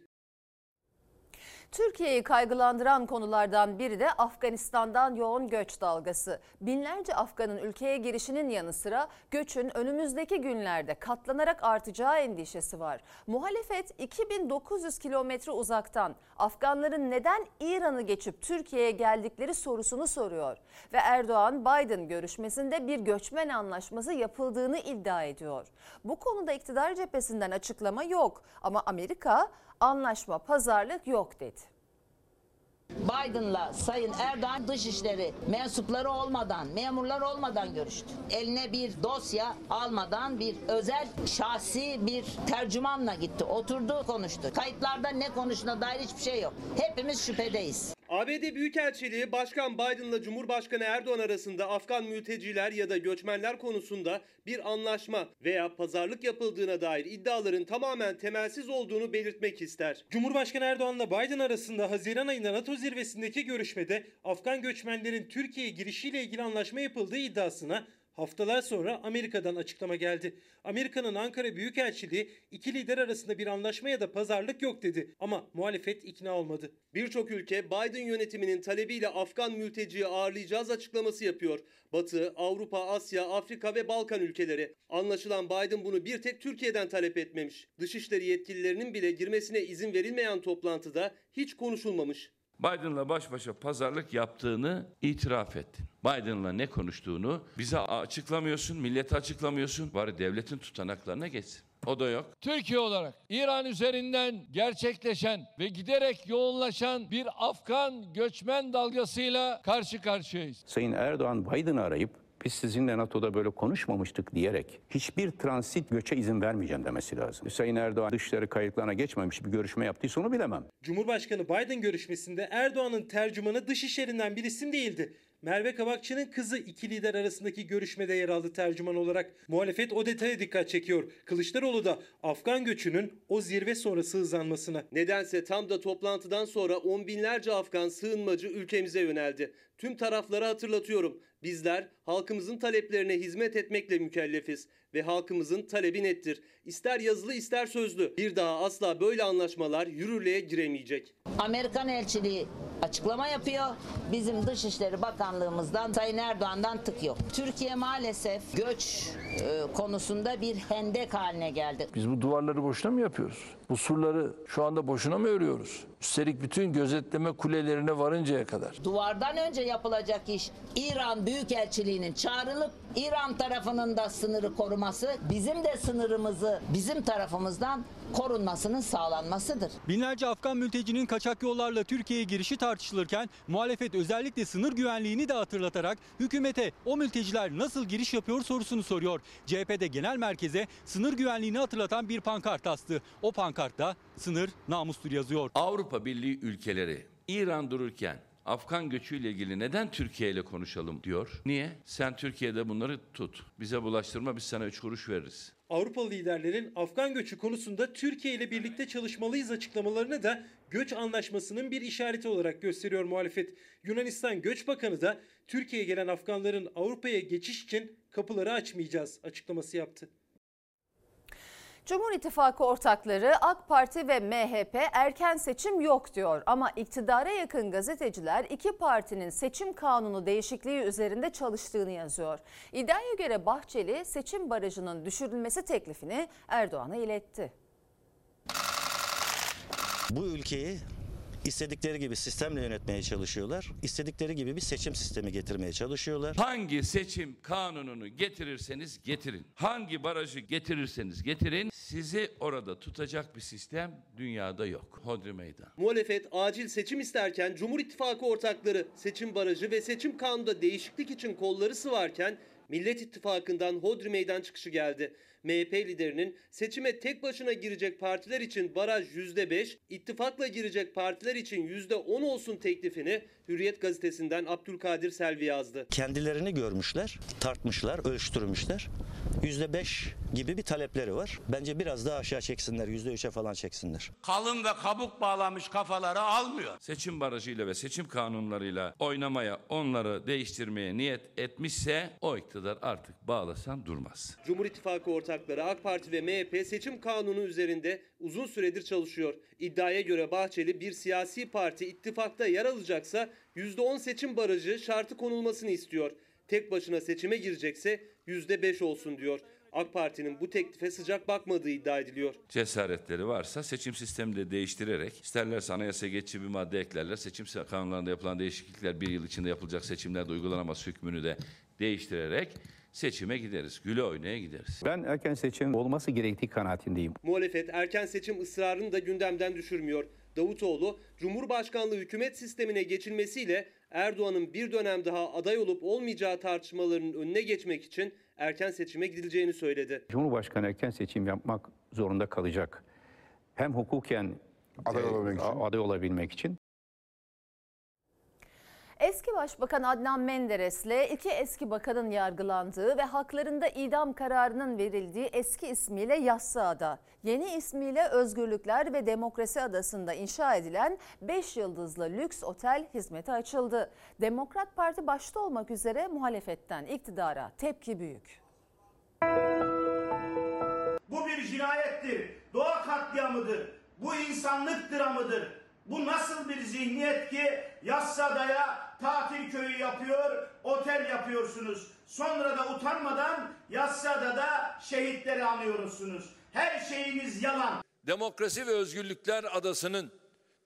Türkiye'yi kaygılandıran konulardan biri de Afganistan'dan yoğun göç dalgası. Binlerce Afgan'ın ülkeye girişinin yanı sıra göçün önümüzdeki günlerde katlanarak artacağı endişesi var. Muhalefet 2900 kilometre uzaktan Afganların neden İran'ı geçip Türkiye'ye geldikleri sorusunu soruyor. Ve Erdoğan Biden görüşmesinde bir göçmen anlaşması yapıldığını iddia ediyor. Bu konuda iktidar cephesinden açıklama yok ama Amerika anlaşma pazarlık yok dedi. Biden'la Sayın Erdoğan dışişleri mensupları olmadan, memurlar olmadan görüştü. Eline bir dosya almadan bir özel şahsi bir tercümanla gitti. Oturdu konuştu. Kayıtlarda ne konuştuğuna dair hiçbir şey yok. Hepimiz şüphedeyiz. ABD Büyükelçiliği Başkan Biden'la Cumhurbaşkanı Erdoğan arasında Afgan mülteciler ya da göçmenler konusunda bir anlaşma veya pazarlık yapıldığına dair iddiaların tamamen temelsiz olduğunu belirtmek ister. Cumhurbaşkanı Erdoğan'la Biden arasında Haziran ayında NATO zirvesindeki görüşmede Afgan göçmenlerin Türkiye'ye girişiyle ilgili anlaşma yapıldığı iddiasına Haftalar sonra Amerika'dan açıklama geldi. Amerika'nın Ankara Büyükelçiliği iki lider arasında bir anlaşma ya da pazarlık yok dedi. Ama muhalefet ikna olmadı. Birçok ülke Biden yönetiminin talebiyle Afgan mülteciyi ağırlayacağız açıklaması yapıyor. Batı, Avrupa, Asya, Afrika ve Balkan ülkeleri. Anlaşılan Biden bunu bir tek Türkiye'den talep etmemiş. Dışişleri yetkililerinin bile girmesine izin verilmeyen toplantıda hiç konuşulmamış. Biden'la baş başa pazarlık yaptığını itiraf ettin. Biden'la ne konuştuğunu bize açıklamıyorsun, millete açıklamıyorsun. Bari devletin tutanaklarına geçsin. O da yok. Türkiye olarak İran üzerinden gerçekleşen ve giderek yoğunlaşan bir Afgan göçmen dalgasıyla karşı karşıyayız. Sayın Erdoğan Biden'ı arayıp biz sizinle NATO'da böyle konuşmamıştık diyerek hiçbir transit göçe izin vermeyeceğim demesi lazım. Sayın Erdoğan dışişleri kayıtlarına geçmemiş bir görüşme yaptıysa onu bilemem. Cumhurbaşkanı Biden görüşmesinde Erdoğan'ın tercümanı dışişlerinden bir isim değildi. Merve Kabakçı'nın kızı iki lider arasındaki görüşmede yer aldı tercüman olarak. Muhalefet o detaya dikkat çekiyor. Kılıçdaroğlu da Afgan göçünün o zirve sonrası hızlanmasına. Nedense tam da toplantıdan sonra on binlerce Afgan sığınmacı ülkemize yöneldi. Tüm taraflara hatırlatıyorum. Bizler halkımızın taleplerine hizmet etmekle mükellefiz ve halkımızın talebi nettir. İster yazılı ister sözlü. Bir daha asla böyle anlaşmalar yürürlüğe giremeyecek. Amerikan elçiliği açıklama yapıyor. Bizim Dışişleri Bakanlığımızdan Sayın Erdoğan'dan tık yok. Türkiye maalesef göç e, konusunda bir hendek haline geldi. Biz bu duvarları boşuna mı yapıyoruz? Bu surları şu anda boşuna mı örüyoruz? Üstelik bütün gözetleme kulelerine varıncaya kadar. Duvardan önce yapılacak iş İran Büyükelçiliğinin çağrılıp İran tarafının da sınırı koruması, bizim de sınırımızı bizim tarafımızdan korunmasının sağlanmasıdır. Binlerce Afgan mültecinin kaçak yollarla Türkiye'ye girişi tartışılırken muhalefet özellikle sınır güvenliğini de hatırlatarak hükümete o mülteciler nasıl giriş yapıyor sorusunu soruyor. CHP'de genel merkeze sınır güvenliğini hatırlatan bir pankart astı. O pankartta sınır namustur yazıyor. Avrupa Birliği ülkeleri İran dururken Afgan göçüyle ilgili neden Türkiye ile konuşalım diyor. Niye? Sen Türkiye'de bunları tut. Bize bulaştırma biz sana üç kuruş veririz. Avrupalı liderlerin Afgan göçü konusunda Türkiye ile birlikte çalışmalıyız açıklamalarını da göç anlaşmasının bir işareti olarak gösteriyor muhalefet. Yunanistan Göç Bakanı da Türkiye'ye gelen Afganların Avrupa'ya geçiş için kapıları açmayacağız açıklaması yaptı. Cumhur İttifakı ortakları AK Parti ve MHP erken seçim yok diyor. Ama iktidara yakın gazeteciler iki partinin seçim kanunu değişikliği üzerinde çalıştığını yazıyor. İddiaya göre Bahçeli seçim barajının düşürülmesi teklifini Erdoğan'a iletti. Bu ülkeyi istedikleri gibi sistemle yönetmeye çalışıyorlar. İstedikleri gibi bir seçim sistemi getirmeye çalışıyorlar. Hangi seçim kanununu getirirseniz getirin. Hangi barajı getirirseniz getirin. Sizi orada tutacak bir sistem dünyada yok. Hodri meydan. Muhalefet acil seçim isterken Cumhur İttifakı ortakları seçim barajı ve seçim kanunda değişiklik için kolları sıvarken Millet İttifakı'ndan hodri meydan çıkışı geldi. MHP liderinin seçime tek başına girecek partiler için baraj %5, ittifakla girecek partiler için %10 olsun teklifini Hürriyet gazetesinden Abdülkadir Selvi yazdı. Kendilerini görmüşler, tartmışlar, ölçtürmüşler. %5 gibi bir talepleri var. Bence biraz daha aşağı çeksinler, %3'e falan çeksinler. Kalın ve kabuk bağlamış kafaları almıyor. Seçim barajıyla ve seçim kanunlarıyla oynamaya, onları değiştirmeye niyet etmişse o iktidar artık bağlasan durmaz. Cumhur İttifakı ortakları AK Parti ve MHP seçim kanunu üzerinde uzun süredir çalışıyor. İddiaya göre Bahçeli bir siyasi parti ittifakta yer alacaksa %10 seçim barajı şartı konulmasını istiyor. Tek başına seçime girecekse %5 olsun diyor. AK Parti'nin bu teklife sıcak bakmadığı iddia ediliyor. Cesaretleri varsa seçim sistemini de değiştirerek isterlerse anayasa geçici bir madde eklerler. Seçim kanunlarında yapılan değişiklikler bir yıl içinde yapılacak seçimlerde uygulanamaz hükmünü de değiştirerek seçime gideriz. Güle oynaya gideriz. Ben erken seçim olması gerektiği kanaatindeyim. Muhalefet erken seçim ısrarını da gündemden düşürmüyor. Davutoğlu, Cumhurbaşkanlığı hükümet sistemine geçilmesiyle Erdoğan'ın bir dönem daha aday olup olmayacağı tartışmalarının önüne geçmek için erken seçime gidileceğini söyledi. Cumhurbaşkanı erken seçim yapmak zorunda kalacak. Hem hukuken Aday e, olabilmek için. aday olabilmek için Eski Başbakan Adnan Menderes'le iki eski bakanın yargılandığı ve haklarında idam kararının verildiği eski ismiyle Yassıada, yeni ismiyle Özgürlükler ve Demokrasi Adası'nda inşa edilen 5 yıldızlı lüks otel hizmete açıldı. Demokrat Parti başta olmak üzere muhalefetten iktidara tepki büyük. Bu bir cinayettir. Doğa katliamıdır. Bu insanlık dramıdır. Bu nasıl bir zihniyet ki Yassıada'ya tatil köyü yapıyor, otel yapıyorsunuz. Sonra da utanmadan Yassıada'da şehitleri anıyorsunuz. Her şeyiniz yalan. Demokrasi ve Özgürlükler Adası'nın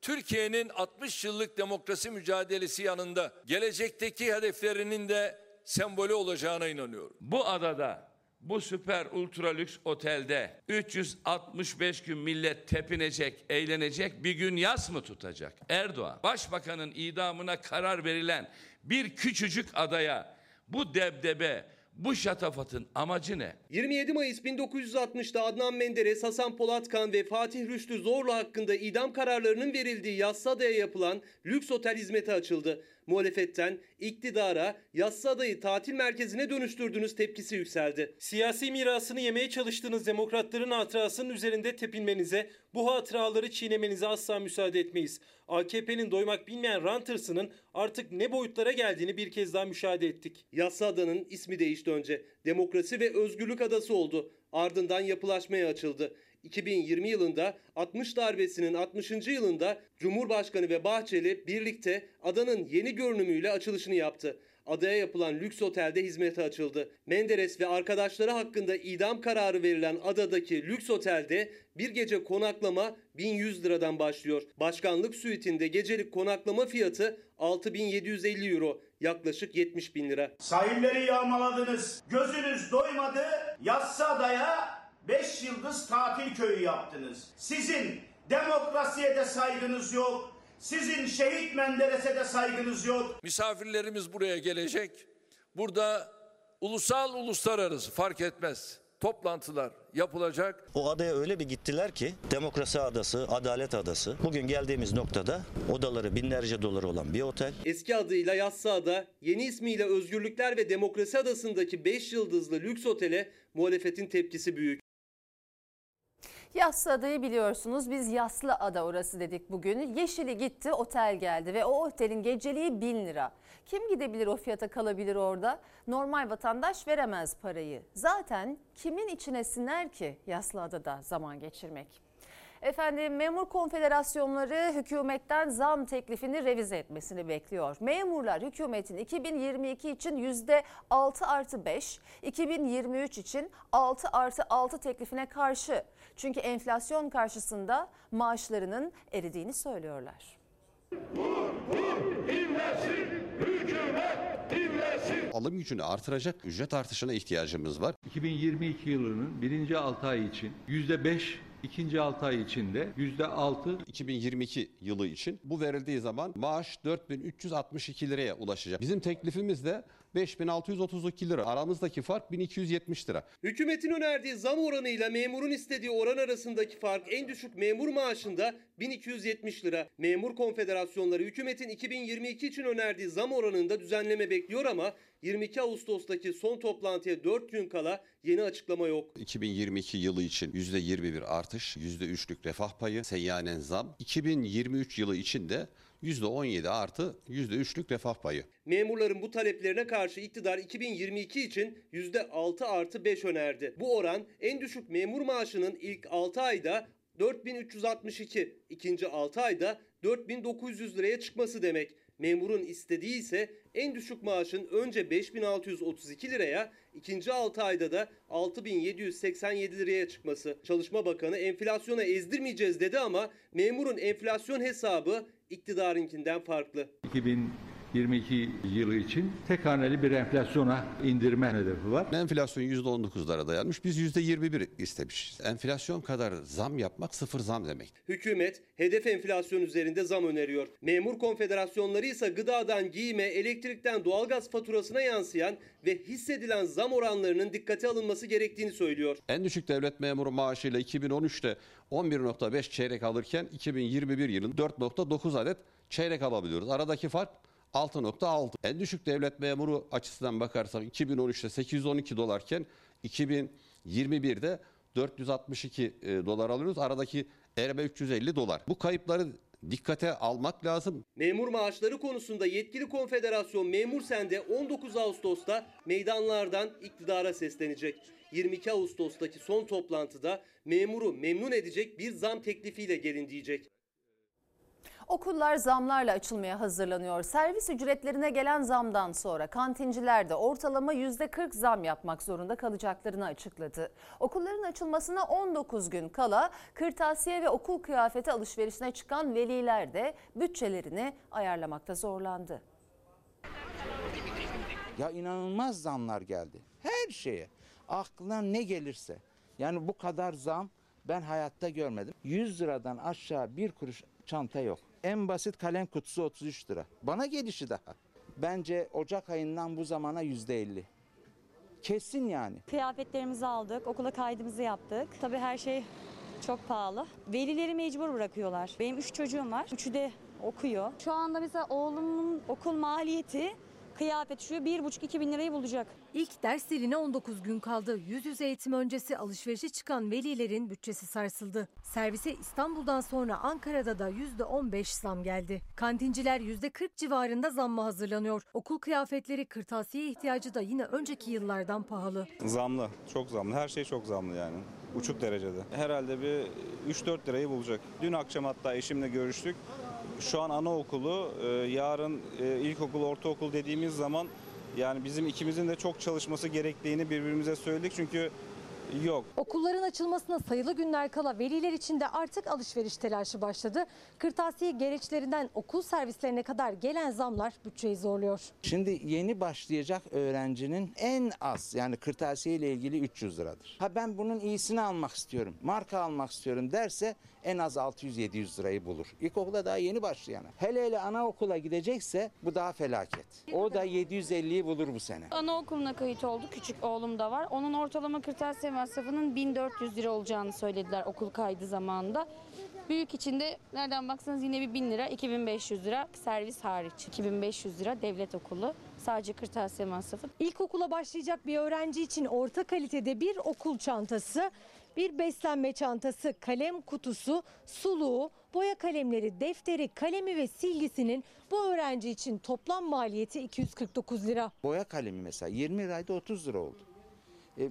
Türkiye'nin 60 yıllık demokrasi mücadelesi yanında gelecekteki hedeflerinin de sembolü olacağına inanıyorum. Bu adada bu süper ultra lüks otelde 365 gün millet tepinecek, eğlenecek bir gün yas mı tutacak? Erdoğan, başbakanın idamına karar verilen bir küçücük adaya bu debdebe, bu şatafatın amacı ne? 27 Mayıs 1960'da Adnan Menderes, Hasan Polatkan ve Fatih Rüştü Zorlu hakkında idam kararlarının verildiği Yassıada'ya yapılan lüks otel hizmeti açıldı. Muhalefetten iktidara Yassıada'yı tatil merkezine dönüştürdünüz tepkisi yükseldi. Siyasi mirasını yemeye çalıştığınız demokratların hatırasının üzerinde tepinmenize, bu hatıraları çiğnemenize asla müsaade etmeyiz. AKP'nin doymak bilmeyen rant hırsının artık ne boyutlara geldiğini bir kez daha müşahede ettik. Yassıada'nın ismi değişti önce. Demokrasi ve Özgürlük Adası oldu. Ardından yapılaşmaya açıldı. 2020 yılında 60 darbesinin 60. yılında Cumhurbaşkanı ve Bahçeli birlikte adanın yeni görünümüyle açılışını yaptı. Adaya yapılan lüks otelde hizmete açıldı. Menderes ve arkadaşları hakkında idam kararı verilen adadaki lüks otelde bir gece konaklama 1100 liradan başlıyor. Başkanlık suitinde gecelik konaklama fiyatı 6750 euro yaklaşık 70 bin lira. Sahilleri yağmaladınız. Gözünüz doymadı. Yassıada'ya 5 yıldız tatil köyü yaptınız. Sizin demokrasiye de saygınız yok. Sizin şehit Menderes'e de saygınız yok. Misafirlerimiz buraya gelecek. Burada ulusal uluslararası fark etmez toplantılar yapılacak. O adaya öyle bir gittiler ki demokrasi adası, adalet adası. Bugün geldiğimiz noktada odaları binlerce dolar olan bir otel. Eski adıyla Yassıada, yeni ismiyle Özgürlükler ve Demokrasi Adası'ndaki 5 yıldızlı lüks otele muhalefetin tepkisi büyük. Yassı adayı biliyorsunuz biz Yaslı Ada orası dedik bugün. Yeşili gitti otel geldi ve o otelin geceliği 1000 lira. Kim gidebilir o fiyata kalabilir orada? Normal vatandaş veremez parayı. Zaten kimin içine siner ki Yaslı Adada zaman geçirmek? Efendim memur konfederasyonları hükümetten zam teklifini revize etmesini bekliyor. Memurlar hükümetin 2022 için yüzde 6 artı 5, 2023 için 6 artı 6 teklifine karşı. Çünkü enflasyon karşısında maaşlarının eridiğini söylüyorlar. Alım gücünü artıracak ücret artışına ihtiyacımız var. 2022 yılının birinci 6 ay için %5 İkinci 6 ay içinde %6 2022 yılı için bu verildiği zaman maaş 4362 liraya ulaşacak. Bizim teklifimiz de 5632 lira. Aramızdaki fark 1270 lira. Hükümetin önerdiği zam oranıyla memurun istediği oran arasındaki fark en düşük memur maaşında 1270 lira. Memur konfederasyonları hükümetin 2022 için önerdiği zam oranında düzenleme bekliyor ama 22 Ağustos'taki son toplantıya 4 gün kala yeni açıklama yok. 2022 yılı için %21 artış, %3'lük refah payı, seyyanen zam. 2023 yılı için de %17 artı %3'lük refah payı. Memurların bu taleplerine karşı iktidar 2022 için %6 artı 5 önerdi. Bu oran en düşük memur maaşının ilk 6 ayda 4362, ikinci 6 ayda 4900 liraya çıkması demek. Memurun istediği ise en düşük maaşın önce 5632 liraya, ikinci 6 ayda da 6787 liraya çıkması. Çalışma Bakanı enflasyona ezdirmeyeceğiz dedi ama memurun enflasyon hesabı iktidarınkinden farklı. 2022 yılı için tek haneli bir enflasyona indirme hedefi var. Enflasyon %19'lara dayanmış. Biz %21 istemişiz. Enflasyon kadar zam yapmak sıfır zam demek. Hükümet hedef enflasyon üzerinde zam öneriyor. Memur konfederasyonları ise gıdadan giyime, elektrikten doğalgaz faturasına yansıyan ve hissedilen zam oranlarının dikkate alınması gerektiğini söylüyor. En düşük devlet memuru maaşıyla 2013'te 11.5 çeyrek alırken 2021 yılında 4.9 adet çeyrek alabiliyoruz. Aradaki fark 6.6. En düşük devlet memuru açısından bakarsak 2013'te 812 dolarken 2021'de 462 e, dolar alıyoruz. Aradaki erime 350 dolar. Bu kayıpları dikkate almak lazım. Memur maaşları konusunda yetkili konfederasyon Memur Sen'de 19 Ağustos'ta meydanlardan iktidara seslenecek. 22 Ağustos'taki son toplantıda memuru memnun edecek bir zam teklifiyle gelin diyecek. Okullar zamlarla açılmaya hazırlanıyor. Servis ücretlerine gelen zamdan sonra kantinciler de ortalama %40 zam yapmak zorunda kalacaklarını açıkladı. Okulların açılmasına 19 gün kala kırtasiye ve okul kıyafeti alışverişine çıkan veliler de bütçelerini ayarlamakta zorlandı. Ya inanılmaz zamlar geldi. Her şeye. Aklına ne gelirse. Yani bu kadar zam ben hayatta görmedim. 100 liradan aşağı bir kuruş çanta yok. En basit kalem kutusu 33 lira. Bana gelişi daha. Bence Ocak ayından bu zamana %50. Kesin yani. Kıyafetlerimizi aldık, okula kaydımızı yaptık. Tabii her şey çok pahalı. Velileri mecbur bırakıyorlar. Benim üç çocuğum var. Üçü de okuyor. Şu anda mesela oğlumun okul maliyeti kıyafet şu bir buçuk iki bin lirayı bulacak. İlk derslerine 19 gün kaldı. Yüz yüze eğitim öncesi alışverişe çıkan velilerin bütçesi sarsıldı. Servise İstanbul'dan sonra Ankara'da da %15 zam geldi. Kantinciler %40 civarında zamma hazırlanıyor. Okul kıyafetleri, kırtasiye ihtiyacı da yine önceki yıllardan pahalı. Zamlı, çok zamlı. Her şey çok zamlı yani. Uçuk derecede. Herhalde bir 3-4 lirayı bulacak. Dün akşam hatta eşimle görüştük. Şu an anaokulu, e, yarın e, ilkokul, ortaokul dediğimiz zaman yani bizim ikimizin de çok çalışması gerektiğini birbirimize söyledik. Çünkü yok. Okulların açılmasına sayılı günler kala veliler için de artık alışveriş telaşı başladı. Kırtasiye gereçlerinden okul servislerine kadar gelen zamlar bütçeyi zorluyor. Şimdi yeni başlayacak öğrencinin en az yani kırtasiye ile ilgili 300 liradır. Ha ben bunun iyisini almak istiyorum, marka almak istiyorum derse en az 600-700 lirayı bulur. İlkokula daha yeni başlayana. Hele hele anaokula gidecekse bu daha felaket. O da 750'yi bulur bu sene. Anaokuluna kayıt oldu. Küçük oğlum da var. Onun ortalama kırtasiye masrafının 1400 lira olacağını söylediler okul kaydı zamanında. Büyük içinde nereden baksanız yine bir 1000 lira, 2500 lira servis hariç. 2500 lira devlet okulu. Sadece kırtasiye masrafı. İlkokula başlayacak bir öğrenci için orta kalitede bir okul çantası, bir beslenme çantası, kalem kutusu, suluğu, boya kalemleri, defteri, kalemi ve silgisinin bu öğrenci için toplam maliyeti 249 lira. Boya kalemi mesela 20 liraydı 30 lira oldu. E,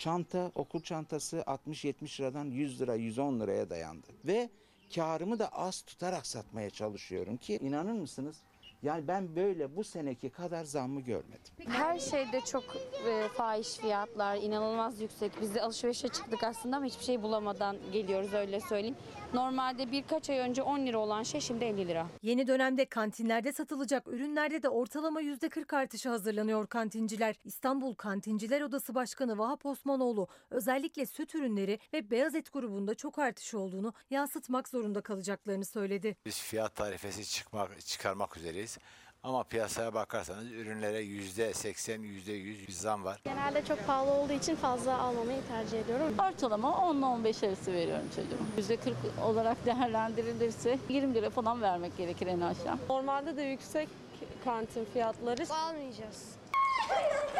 çanta, okul çantası 60-70 liradan 100 lira, 110 liraya dayandı. Ve karımı da az tutarak satmaya çalışıyorum ki inanır mısınız? Yani ben böyle bu seneki kadar zammı görmedim. Her şeyde çok e, fahiş fiyatlar, inanılmaz yüksek. Biz de alışverişe çıktık aslında ama hiçbir şey bulamadan geliyoruz öyle söyleyeyim. Normalde birkaç ay önce 10 lira olan şey şimdi 50 lira. Yeni dönemde kantinlerde satılacak ürünlerde de ortalama %40 artışı hazırlanıyor kantinciler. İstanbul Kantinciler Odası Başkanı Vahap Osmanoğlu özellikle süt ürünleri ve beyaz et grubunda çok artış olduğunu yansıtmak zorunda kalacaklarını söyledi. Biz fiyat tarifesi çıkmak, çıkarmak üzereyiz. Ama piyasaya bakarsanız ürünlere yüzde seksen, yüzde yüz zam var. Genelde çok pahalı olduğu için fazla almamayı tercih ediyorum. Ortalama 10 ile 15 arası veriyorum çocuğuma. %40 olarak değerlendirilirse 20 lira falan vermek gerekir en aşağı. Normalde de yüksek kantin fiyatları. Almayacağız.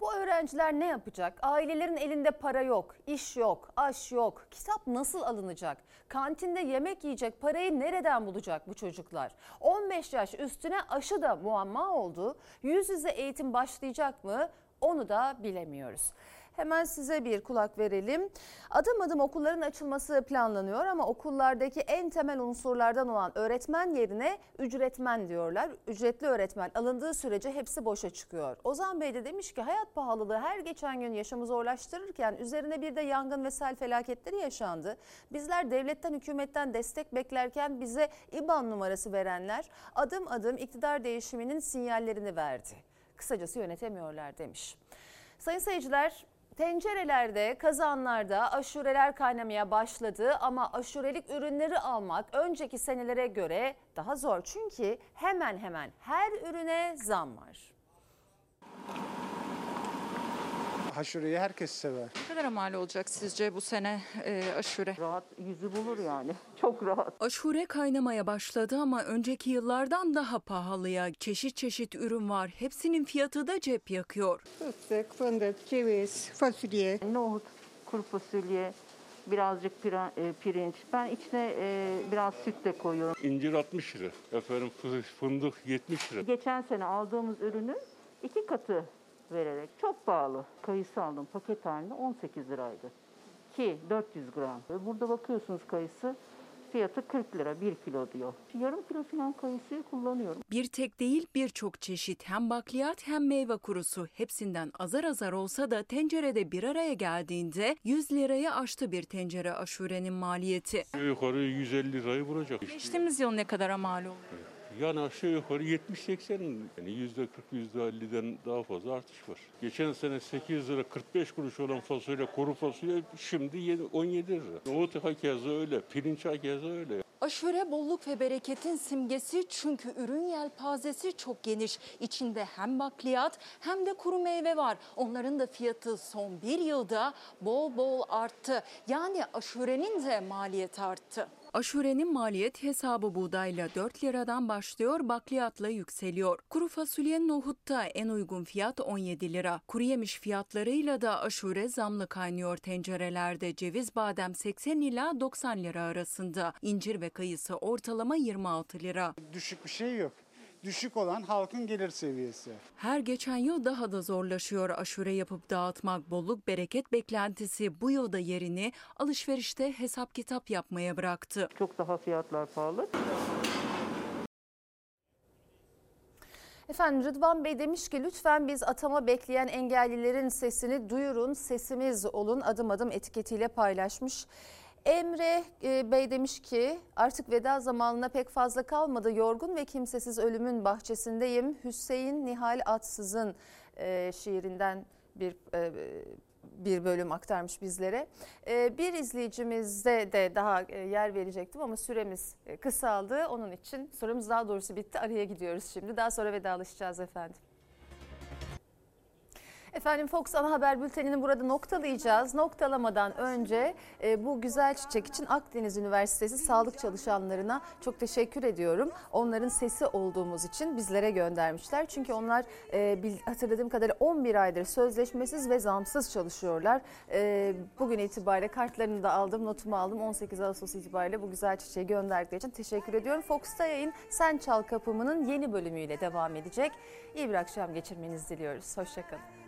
Bu öğrenciler ne yapacak? Ailelerin elinde para yok, iş yok, aş yok. Kitap nasıl alınacak? Kantinde yemek yiyecek parayı nereden bulacak bu çocuklar? 15 yaş üstüne aşı da muamma oldu. Yüz yüze eğitim başlayacak mı? Onu da bilemiyoruz. Hemen size bir kulak verelim. Adım adım okulların açılması planlanıyor ama okullardaki en temel unsurlardan olan öğretmen yerine ücretmen diyorlar. Ücretli öğretmen alındığı sürece hepsi boşa çıkıyor. Ozan Bey de demiş ki hayat pahalılığı her geçen gün yaşamı zorlaştırırken üzerine bir de yangın ve sel felaketleri yaşandı. Bizler devletten hükümetten destek beklerken bize İBAN numarası verenler adım adım iktidar değişiminin sinyallerini verdi. Kısacası yönetemiyorlar demiş. Sayın seyirciler Tencerelerde, kazanlarda aşureler kaynamaya başladı ama aşurelik ürünleri almak önceki senelere göre daha zor. Çünkü hemen hemen her ürüne zam var. Haşureyi herkes sever. Ne kadar mal olacak sizce bu sene e, aşure? Rahat yüzü bulur yani. Çok rahat. Aşure kaynamaya başladı ama önceki yıllardan daha pahalıya. Çeşit çeşit ürün var. Hepsinin fiyatı da cep yakıyor. Fıstık, fındık, ceviz, fasulye, nohut, kuru fasulye, birazcık e, pirinç. Ben içine e, biraz süt de koyuyorum. İncir 60 lira. Efendim fı- fındık 70 lira. Geçen sene aldığımız ürünün iki katı vererek çok pahalı. Kayısı aldım paket halinde 18 liraydı 2 400 gram. Ve Burada bakıyorsunuz kayısı fiyatı 40 lira 1 kilo diyor. Yarım kilo falan kayısıyı kullanıyorum. Bir tek değil birçok çeşit hem bakliyat hem meyve kurusu hepsinden azar azar olsa da tencerede bir araya geldiğinde 100 liraya aştı bir tencere aşurenin maliyeti. Yukarı 150 lirayı vuracak. Geçtiğimiz yıl ne kadara mal oldu? Yani aşağı yukarı 70-80 yani yüzde 40 yüzde 50'den daha fazla artış var. Geçen sene 8 lira 45 kuruş olan fasulye kuru fasulye şimdi yedi- 17 lira. Nohut hakeza öyle, pirinç hakeza öyle. Aşure bolluk ve bereketin simgesi çünkü ürün yelpazesi çok geniş. İçinde hem bakliyat hem de kuru meyve var. Onların da fiyatı son bir yılda bol bol arttı. Yani aşurenin de maliyeti arttı. Aşurenin maliyet hesabı buğdayla 4 liradan başlıyor, bakliyatla yükseliyor. Kuru fasulye nohutta en uygun fiyat 17 lira. Kuru yemiş fiyatlarıyla da aşure zamlı kaynıyor tencerelerde. Ceviz badem 80 ila 90 lira arasında. İncir ve kayısı ortalama 26 lira. Düşük bir şey yok. Düşük olan halkın gelir seviyesi. Her geçen yıl daha da zorlaşıyor aşure yapıp dağıtmak. Bolluk bereket beklentisi bu yılda yerini alışverişte hesap kitap yapmaya bıraktı. Çok daha fiyatlar pahalı. Efendim Rıdvan Bey demiş ki lütfen biz atama bekleyen engellilerin sesini duyurun, sesimiz olun adım adım etiketiyle paylaşmış. Emre e, Bey demiş ki artık veda zamanına pek fazla kalmadı. Yorgun ve kimsesiz ölümün bahçesindeyim. Hüseyin Nihal Atsız'ın e, şiirinden bir e, bir bölüm aktarmış bizlere. Bir izleyicimize de daha yer verecektim ama süremiz kısaldı. Onun için sorumuz daha doğrusu bitti. Araya gidiyoruz şimdi. Daha sonra vedalaşacağız efendim. Efendim Fox Ana Haber Bülteni'ni burada noktalayacağız. Noktalamadan önce e, bu güzel çiçek için Akdeniz Üniversitesi sağlık çalışanlarına çok teşekkür ediyorum. Onların sesi olduğumuz için bizlere göndermişler. Çünkü onlar e, hatırladığım kadarıyla 11 aydır sözleşmesiz ve zamsız çalışıyorlar. E, bugün itibariyle kartlarını da aldım, notumu aldım. 18 Ağustos itibariyle bu güzel çiçeği gönderdikleri için teşekkür ediyorum. Fox'ta yayın Sen Çal Kapımı'nın yeni bölümüyle devam edecek. İyi bir akşam geçirmenizi diliyoruz. Hoşçakalın.